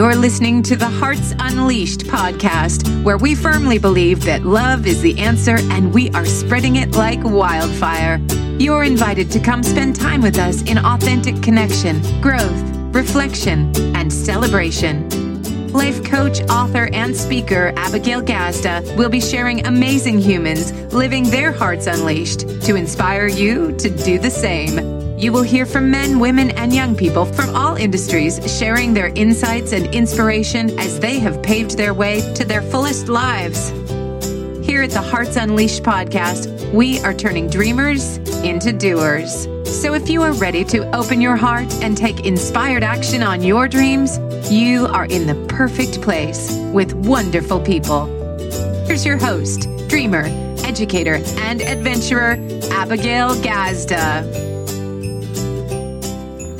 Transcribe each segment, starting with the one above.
You're listening to the Hearts Unleashed podcast, where we firmly believe that love is the answer and we are spreading it like wildfire. You're invited to come spend time with us in authentic connection, growth, reflection, and celebration. Life coach, author, and speaker Abigail Gazda will be sharing amazing humans living their hearts unleashed to inspire you to do the same. You will hear from men, women, and young people from all industries sharing their insights and inspiration as they have paved their way to their fullest lives. Here at the Hearts Unleashed podcast, we are turning dreamers into doers. So if you are ready to open your heart and take inspired action on your dreams, you are in the perfect place with wonderful people. Here's your host, dreamer, educator, and adventurer, Abigail Gazda.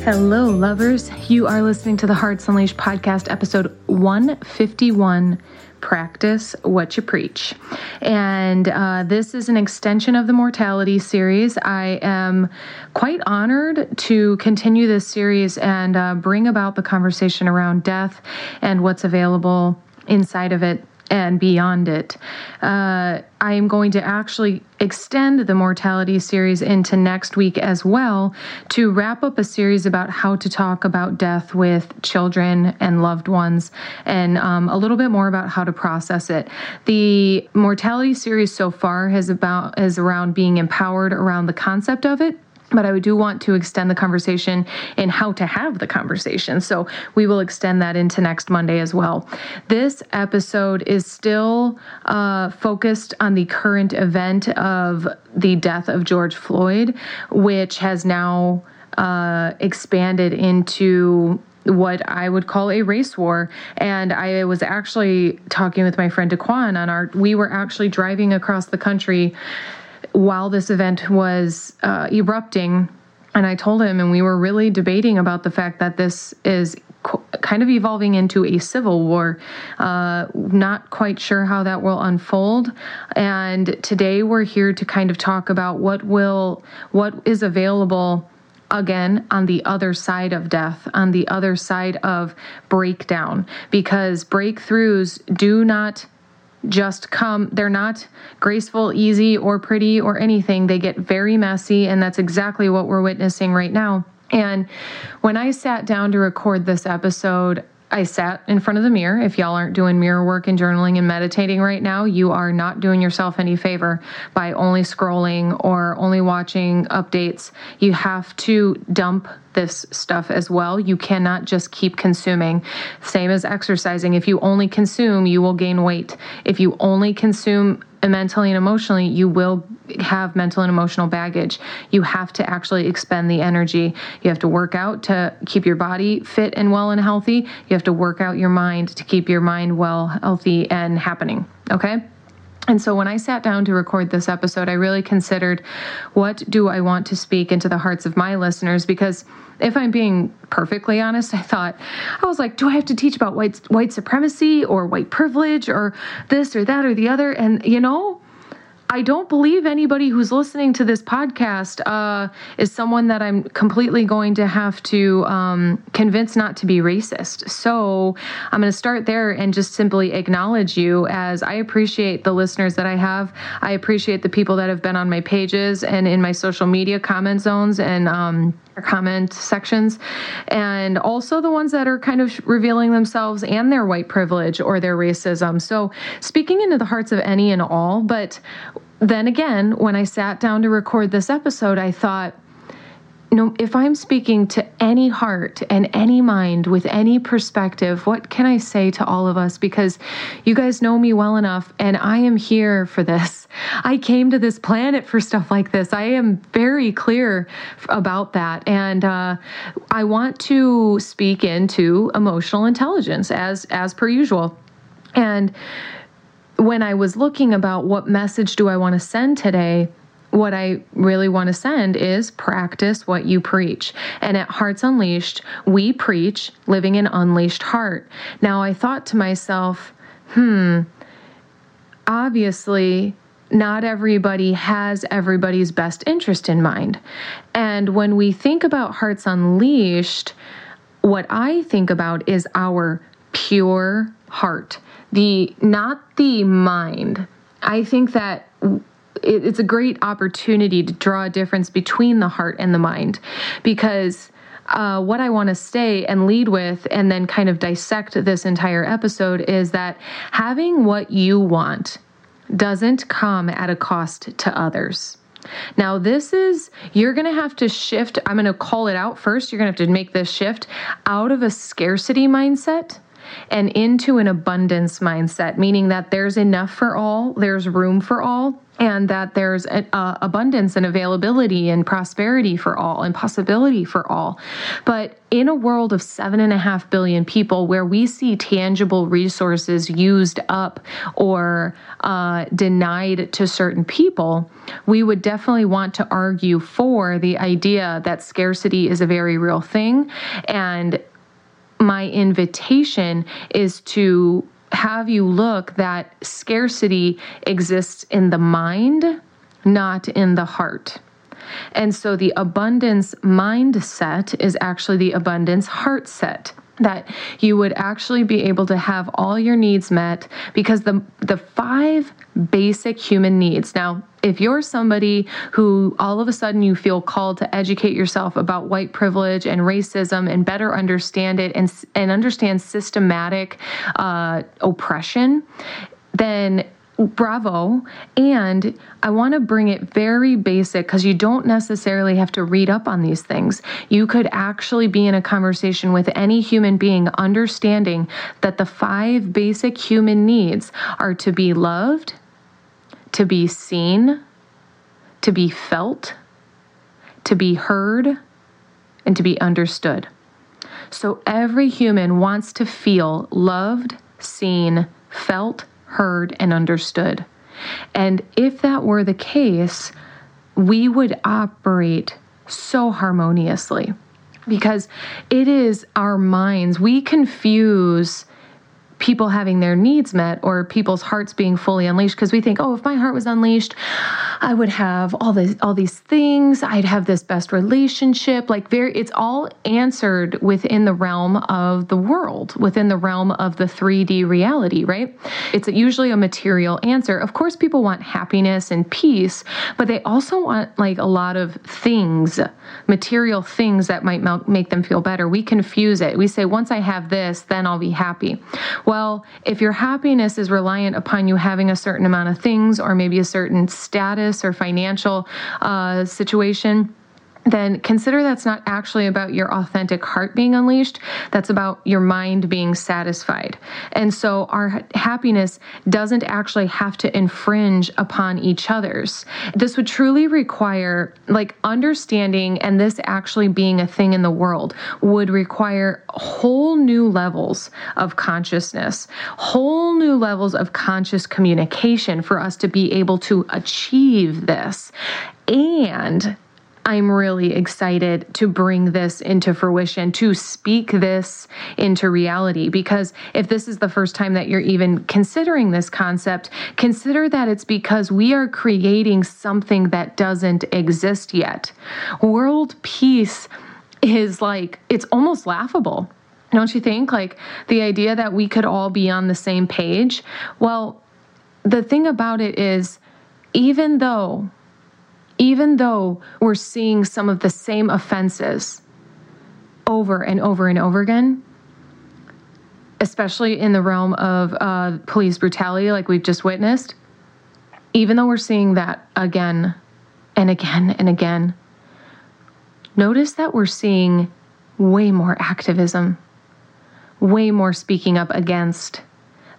Hello, lovers. You are listening to the Hearts Unleashed podcast, episode 151 Practice What You Preach. And uh, this is an extension of the Mortality series. I am quite honored to continue this series and uh, bring about the conversation around death and what's available inside of it and beyond it. Uh, I am going to actually extend the mortality series into next week as well to wrap up a series about how to talk about death with children and loved ones and um, a little bit more about how to process it. The mortality series so far has about is around being empowered around the concept of it but I do want to extend the conversation in how to have the conversation. So we will extend that into next Monday as well. This episode is still uh, focused on the current event of the death of George Floyd, which has now uh, expanded into what I would call a race war. And I was actually talking with my friend Daquan on our, we were actually driving across the country while this event was uh, erupting, and I told him, and we were really debating about the fact that this is kind of evolving into a civil war. Uh, not quite sure how that will unfold. And today we're here to kind of talk about what will, what is available again on the other side of death, on the other side of breakdown, because breakthroughs do not just come they're not graceful easy or pretty or anything. They get very messy and that's exactly what we're witnessing right now. And when i sat down to record this episode I sat in front of the mirror. If y'all aren't doing mirror work and journaling and meditating right now, you are not doing yourself any favor by only scrolling or only watching updates. You have to dump this stuff as well. You cannot just keep consuming. Same as exercising. If you only consume, you will gain weight. If you only consume mentally and emotionally, you will have mental and emotional baggage. You have to actually expend the energy. You have to work out to keep your body fit and well and healthy. You have to work out your mind to keep your mind well, healthy, and happening. Okay? And so when I sat down to record this episode, I really considered what do I want to speak into the hearts of my listeners because if I'm being perfectly honest, I thought I was like, do I have to teach about white white supremacy or white privilege or this or that or the other? And you know, I don't believe anybody who's listening to this podcast uh, is someone that I'm completely going to have to um, convince not to be racist. So I'm going to start there and just simply acknowledge you as I appreciate the listeners that I have. I appreciate the people that have been on my pages and in my social media comment zones and um, comment sections, and also the ones that are kind of revealing themselves and their white privilege or their racism. So, speaking into the hearts of any and all, but then again, when I sat down to record this episode, I thought, no, if I'm speaking to any heart and any mind with any perspective, what can I say to all of us? Because you guys know me well enough, and I am here for this. I came to this planet for stuff like this. I am very clear about that. And uh, I want to speak into emotional intelligence as, as per usual. And when I was looking about what message do I want to send today, what I really want to send is practice what you preach. And at Hearts Unleashed, we preach living an unleashed heart. Now, I thought to myself, hmm, obviously, not everybody has everybody's best interest in mind. And when we think about Hearts Unleashed, what I think about is our pure heart, the not the mind. I think that it's a great opportunity to draw a difference between the heart and the mind because uh, what I want to stay and lead with, and then kind of dissect this entire episode, is that having what you want doesn't come at a cost to others. Now, this is, you're going to have to shift. I'm going to call it out first. You're going to have to make this shift out of a scarcity mindset and into an abundance mindset, meaning that there's enough for all, there's room for all, and that there's a, uh, abundance and availability and prosperity for all and possibility for all. But in a world of seven and a half billion people where we see tangible resources used up or uh, denied to certain people, we would definitely want to argue for the idea that scarcity is a very real thing and my invitation is to have you look that scarcity exists in the mind, not in the heart. And so the abundance mindset is actually the abundance heart set that you would actually be able to have all your needs met because the the five basic human needs. Now, if you're somebody who all of a sudden you feel called to educate yourself about white privilege and racism and better understand it and and understand systematic uh, oppression, then bravo. And I want to bring it very basic because you don't necessarily have to read up on these things. You could actually be in a conversation with any human being, understanding that the five basic human needs are to be loved, to be seen, to be felt, to be heard, and to be understood. So every human wants to feel loved, seen, felt, heard, and understood. And if that were the case, we would operate so harmoniously because it is our minds. We confuse people having their needs met or people's hearts being fully unleashed because we think, oh, if my heart was unleashed, I would have all this all these things. I'd have this best relationship. Like very it's all answered within the realm of the world, within the realm of the 3D reality, right? It's usually a material answer. Of course, people want happiness and peace, but they also want like a lot of things, material things that might make them feel better. We confuse it. We say, once I have this, then I'll be happy. Well, if your happiness is reliant upon you having a certain amount of things or maybe a certain status or financial uh, situation, then consider that's not actually about your authentic heart being unleashed. That's about your mind being satisfied. And so our happiness doesn't actually have to infringe upon each other's. This would truly require, like, understanding and this actually being a thing in the world would require whole new levels of consciousness, whole new levels of conscious communication for us to be able to achieve this. And I'm really excited to bring this into fruition, to speak this into reality. Because if this is the first time that you're even considering this concept, consider that it's because we are creating something that doesn't exist yet. World peace is like, it's almost laughable. Don't you think? Like the idea that we could all be on the same page. Well, the thing about it is, even though even though we're seeing some of the same offenses over and over and over again, especially in the realm of uh, police brutality, like we've just witnessed, even though we're seeing that again and again and again, notice that we're seeing way more activism, way more speaking up against.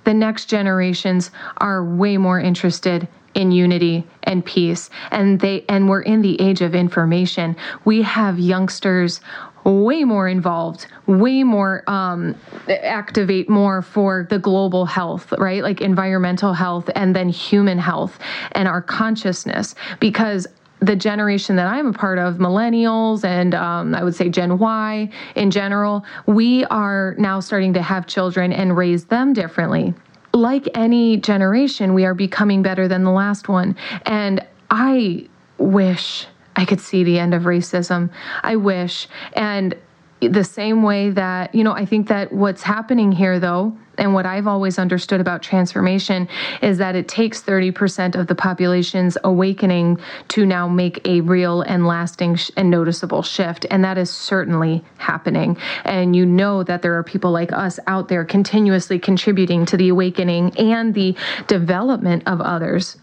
The next generations are way more interested in unity and peace. And they and we're in the age of information. We have youngsters way more involved way more um, activate more for the global health right? Like environmental health and then human health and our consciousness. Because the generation that I'm a part of, millennials and um, I would say Gen Y in general, we are now starting to have children and raise them differently like any generation, we are becoming better than the last one. And I wish I could see the end of racism. I wish. And the same way that, you know, I think that what's happening here, though, and what I've always understood about transformation is that it takes 30% of the population's awakening to now make a real and lasting sh- and noticeable shift. And that is certainly happening. And you know that there are people like us out there continuously contributing to the awakening and the development of others.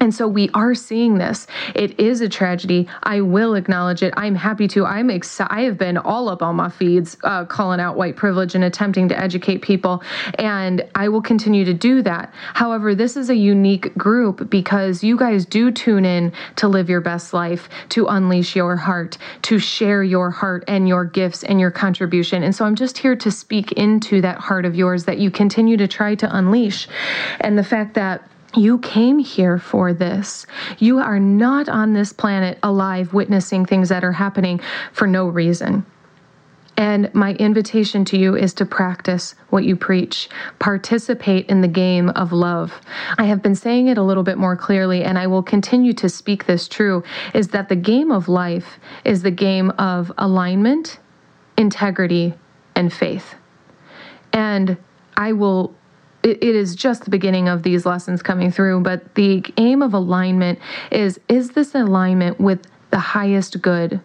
And so we are seeing this. It is a tragedy. I will acknowledge it. I'm happy to. I'm excited. I have been all up on my feeds uh, calling out white privilege and attempting to educate people. And I will continue to do that. However, this is a unique group because you guys do tune in to live your best life, to unleash your heart, to share your heart and your gifts and your contribution. And so I'm just here to speak into that heart of yours that you continue to try to unleash. And the fact that you came here for this. You are not on this planet alive witnessing things that are happening for no reason. And my invitation to you is to practice what you preach. Participate in the game of love. I have been saying it a little bit more clearly, and I will continue to speak this true is that the game of life is the game of alignment, integrity, and faith. And I will it is just the beginning of these lessons coming through, but the aim of alignment is is this alignment with the highest good?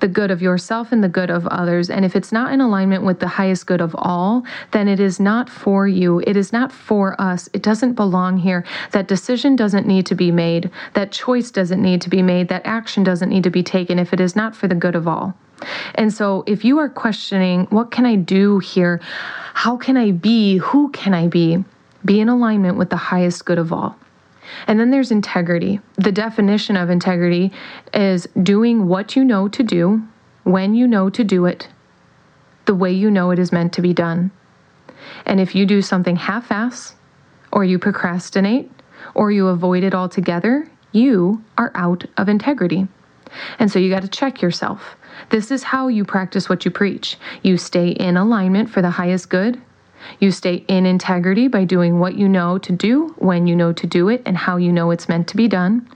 the good of yourself and the good of others. And if it's not in alignment with the highest good of all, then it is not for you. It is not for us. It doesn't belong here. That decision doesn't need to be made. That choice doesn't need to be made. That action doesn't need to be taken if it is not for the good of all. And so, if you are questioning, what can I do here? How can I be? Who can I be? Be in alignment with the highest good of all. And then there's integrity. The definition of integrity is doing what you know to do, when you know to do it, the way you know it is meant to be done. And if you do something half ass, or you procrastinate, or you avoid it altogether, you are out of integrity. And so you got to check yourself. This is how you practice what you preach. You stay in alignment for the highest good. You stay in integrity by doing what you know to do, when you know to do it, and how you know it's meant to be done.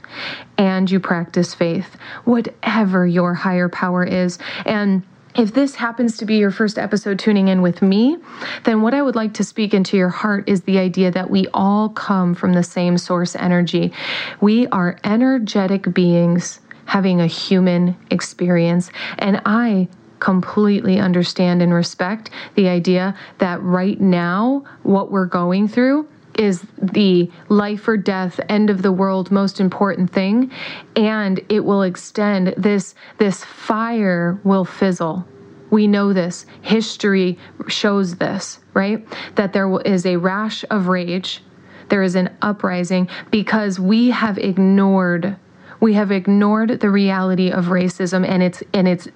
And you practice faith, whatever your higher power is. And if this happens to be your first episode tuning in with me, then what I would like to speak into your heart is the idea that we all come from the same source energy. We are energetic beings having a human experience. And I completely understand and respect the idea that right now, what we're going through is the life or death end of the world most important thing. And it will extend. This this fire will fizzle. We know this. History shows this right? That there is a rash of rage. There is an uprising because we have ignored we have ignored the reality of racism and its and its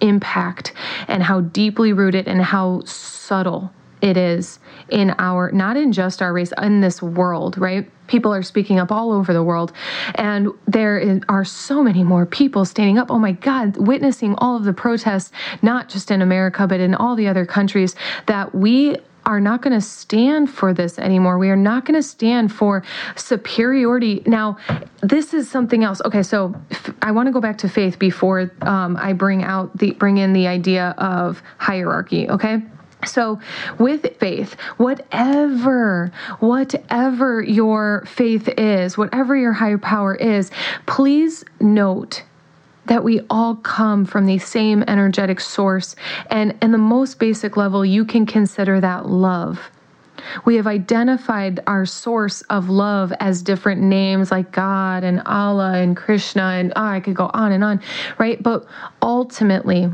impact and how deeply rooted and how subtle it is in our not in just our race in this world right? People are speaking up all over the world. And there are so many more people standing up. Oh my god witnessing all of the protests not just in america but in all the other countries that we are not going to stand for this anymore. We are not going to stand for superiority. Now, this is something else. Okay, so I want to go back to faith before um, I bring out the bring in the idea of hierarchy. Okay. So, with faith, whatever, whatever your faith is, whatever your higher power is, please note that we all come from the same energetic source. And in the most basic level, you can consider that love. We have identified our source of love as different names like God and Allah and Krishna, and oh, I could go on and on, right? But ultimately,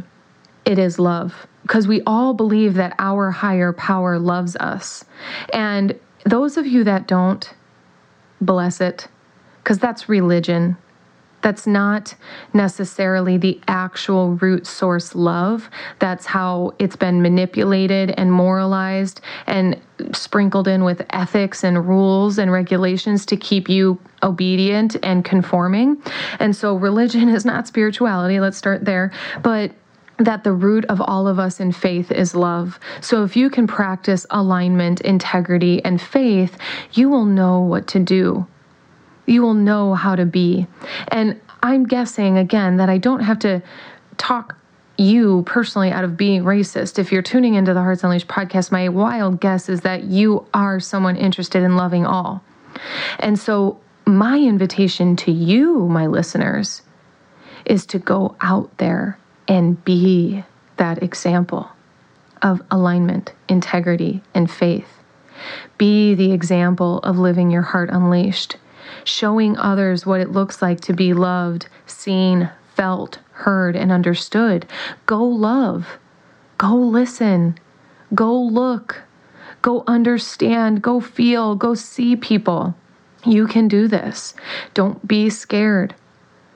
it is love because we all believe that our higher power loves us. And those of you that don't, bless it, because that's religion. That's not necessarily the actual root source love. That's how it's been manipulated and moralized and sprinkled in with ethics and rules and regulations to keep you obedient and conforming. And so religion is not spirituality. Let's start there. But that the root of all of us in faith is love. So if you can practice alignment, integrity, and faith, you will know what to do you will know how to be. And I'm guessing again that I don't have to talk you personally out of being racist. If you're tuning into the Hearts Unleashed podcast, my wild guess is that you are someone interested in loving all. And so, my invitation to you, my listeners, is to go out there and be that example of alignment, integrity, and faith. Be the example of living your heart unleashed, showing others what it looks like to be loved, seen, felt, heard, and understood. Go love, go listen, go look, go understand, go feel, go see people. You can do this. Don't be scared.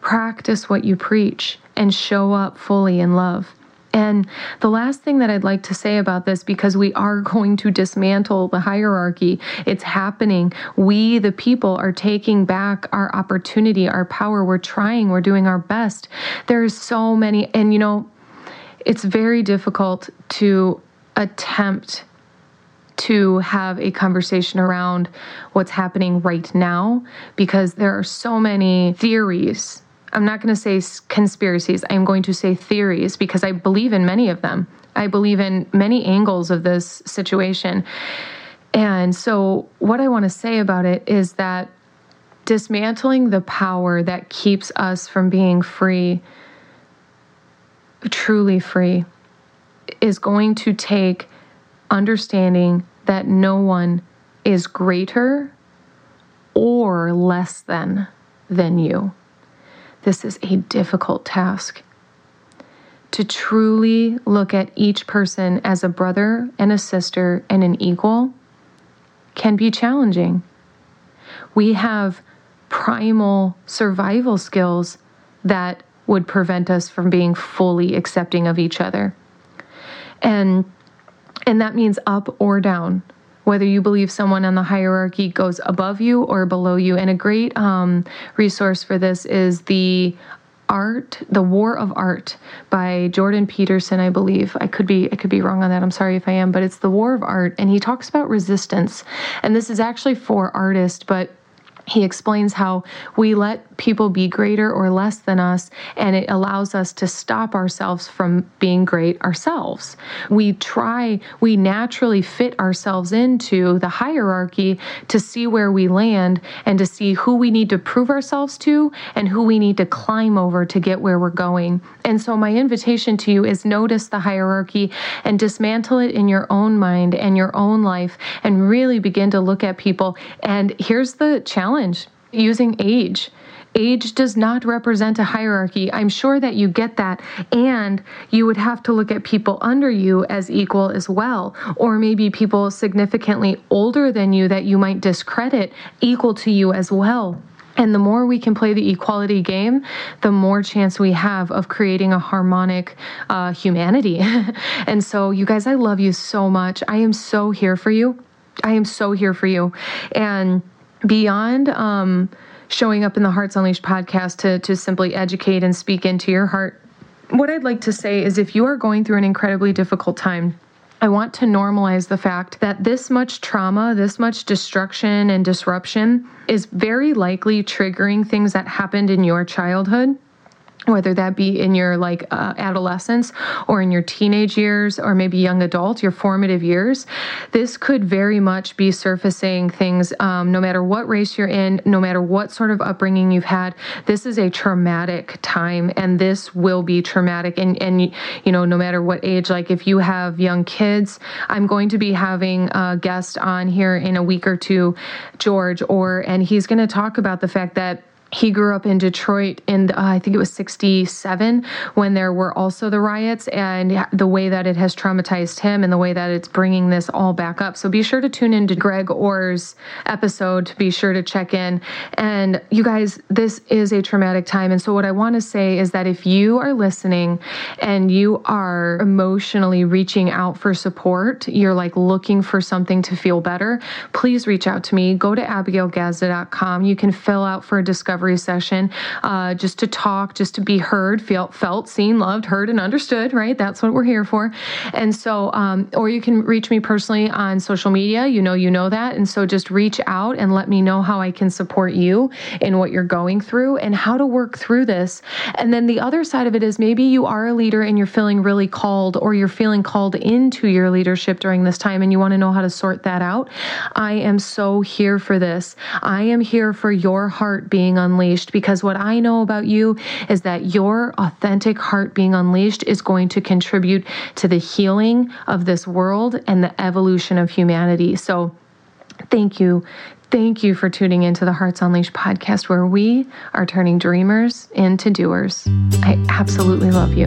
Practice what you preach and show up fully in love. And the last thing that I'd like to say about this, because we are going to dismantle the hierarchy, it's happening. We, the people, are taking back our opportunity, our power. We're trying, we're doing our best. There's so many, and you know, it's very difficult to attempt to have a conversation around what's happening right now because there are so many theories I'm not going to say conspiracies. I'm going to say theories because I believe in many of them. I believe in many angles of this situation. And so, what I want to say about it is that dismantling the power that keeps us from being free, truly free, is going to take understanding that no one is greater or less than than you. This is a difficult task. To truly look at each person as a brother and a sister and an equal can be challenging. We have primal survival skills that would prevent us from being fully accepting of each other. And and that means up or down whether you believe someone on the hierarchy goes above you or below you. And a great um, resource for this is the art the war of art by jordan peterson i believe. I could be i could be wrong on that. I'm sorry if i am but it's the war of art and he talks about resistance. And this is actually for artists but he explains how we let people be greater or less than us, and it allows us to stop ourselves from being great ourselves. We try, we naturally fit ourselves into the hierarchy to see where we land and to see who we need to prove ourselves to and who we need to climb over to get where we're going. And so, my invitation to you is notice the hierarchy and dismantle it in your own mind and your own life and really begin to look at people. And here's the challenge using age. Age does not represent a hierarchy. I'm sure that you get that. And you would have to look at people under you as equal as well, or maybe people significantly older than you that you might discredit equal to you as well. And the more we can play the equality game, the more chance we have of creating a harmonic uh, humanity. and so, you guys, I love you so much. I am so here for you. I am so here for you. And beyond um, showing up in the Hearts Unleashed podcast to, to simply educate and speak into your heart, what I'd like to say is if you are going through an incredibly difficult time, I want to normalize the fact that this much trauma, this much destruction and disruption is very likely triggering things that happened in your childhood whether that be in your like uh, adolescence or in your teenage years or maybe young adult your formative years this could very much be surfacing things um, no matter what race you're in no matter what sort of upbringing you've had this is a traumatic time and this will be traumatic. And and you know no matter what age like if you have young kids i'm going to be having a guest on here in a week or two george Orr and he's going to talk about the fact that he grew up in Detroit in, uh, I think it was 67, when there were also the riots, and the way that it has traumatized him and the way that it's bringing this all back up. So be sure to tune into Greg Orr's episode. to Be sure to check in. And you guys, this is a traumatic time. And so, what I want to say is that if you are listening and you are emotionally reaching out for support, you're like looking for something to feel better, please reach out to me. Go to abigailgazda.com. You can fill out for a discovery discovery session, uh, just to talk, just to be heard, felt, felt, seen, loved, heard, and understood, right? That's what we're here for. And so, um, or you can reach me personally on social media. You know, you know that. And so just reach out and let me know how I can support you in what you're going through and how to work through this. And then the other side of it is maybe you are a leader and you're feeling really called or you're feeling called into your leadership during this time and you want to know how to sort that out. I am so here for this. I am here for your heart being unleashed because what I know about you is that your authentic heart being unleashed is going to contribute to the healing of this world and the evolution of humanity. So, thank you. Thank you for tuning into the Hearts Unleashed podcast, where we are turning dreamers into doers. I absolutely love you.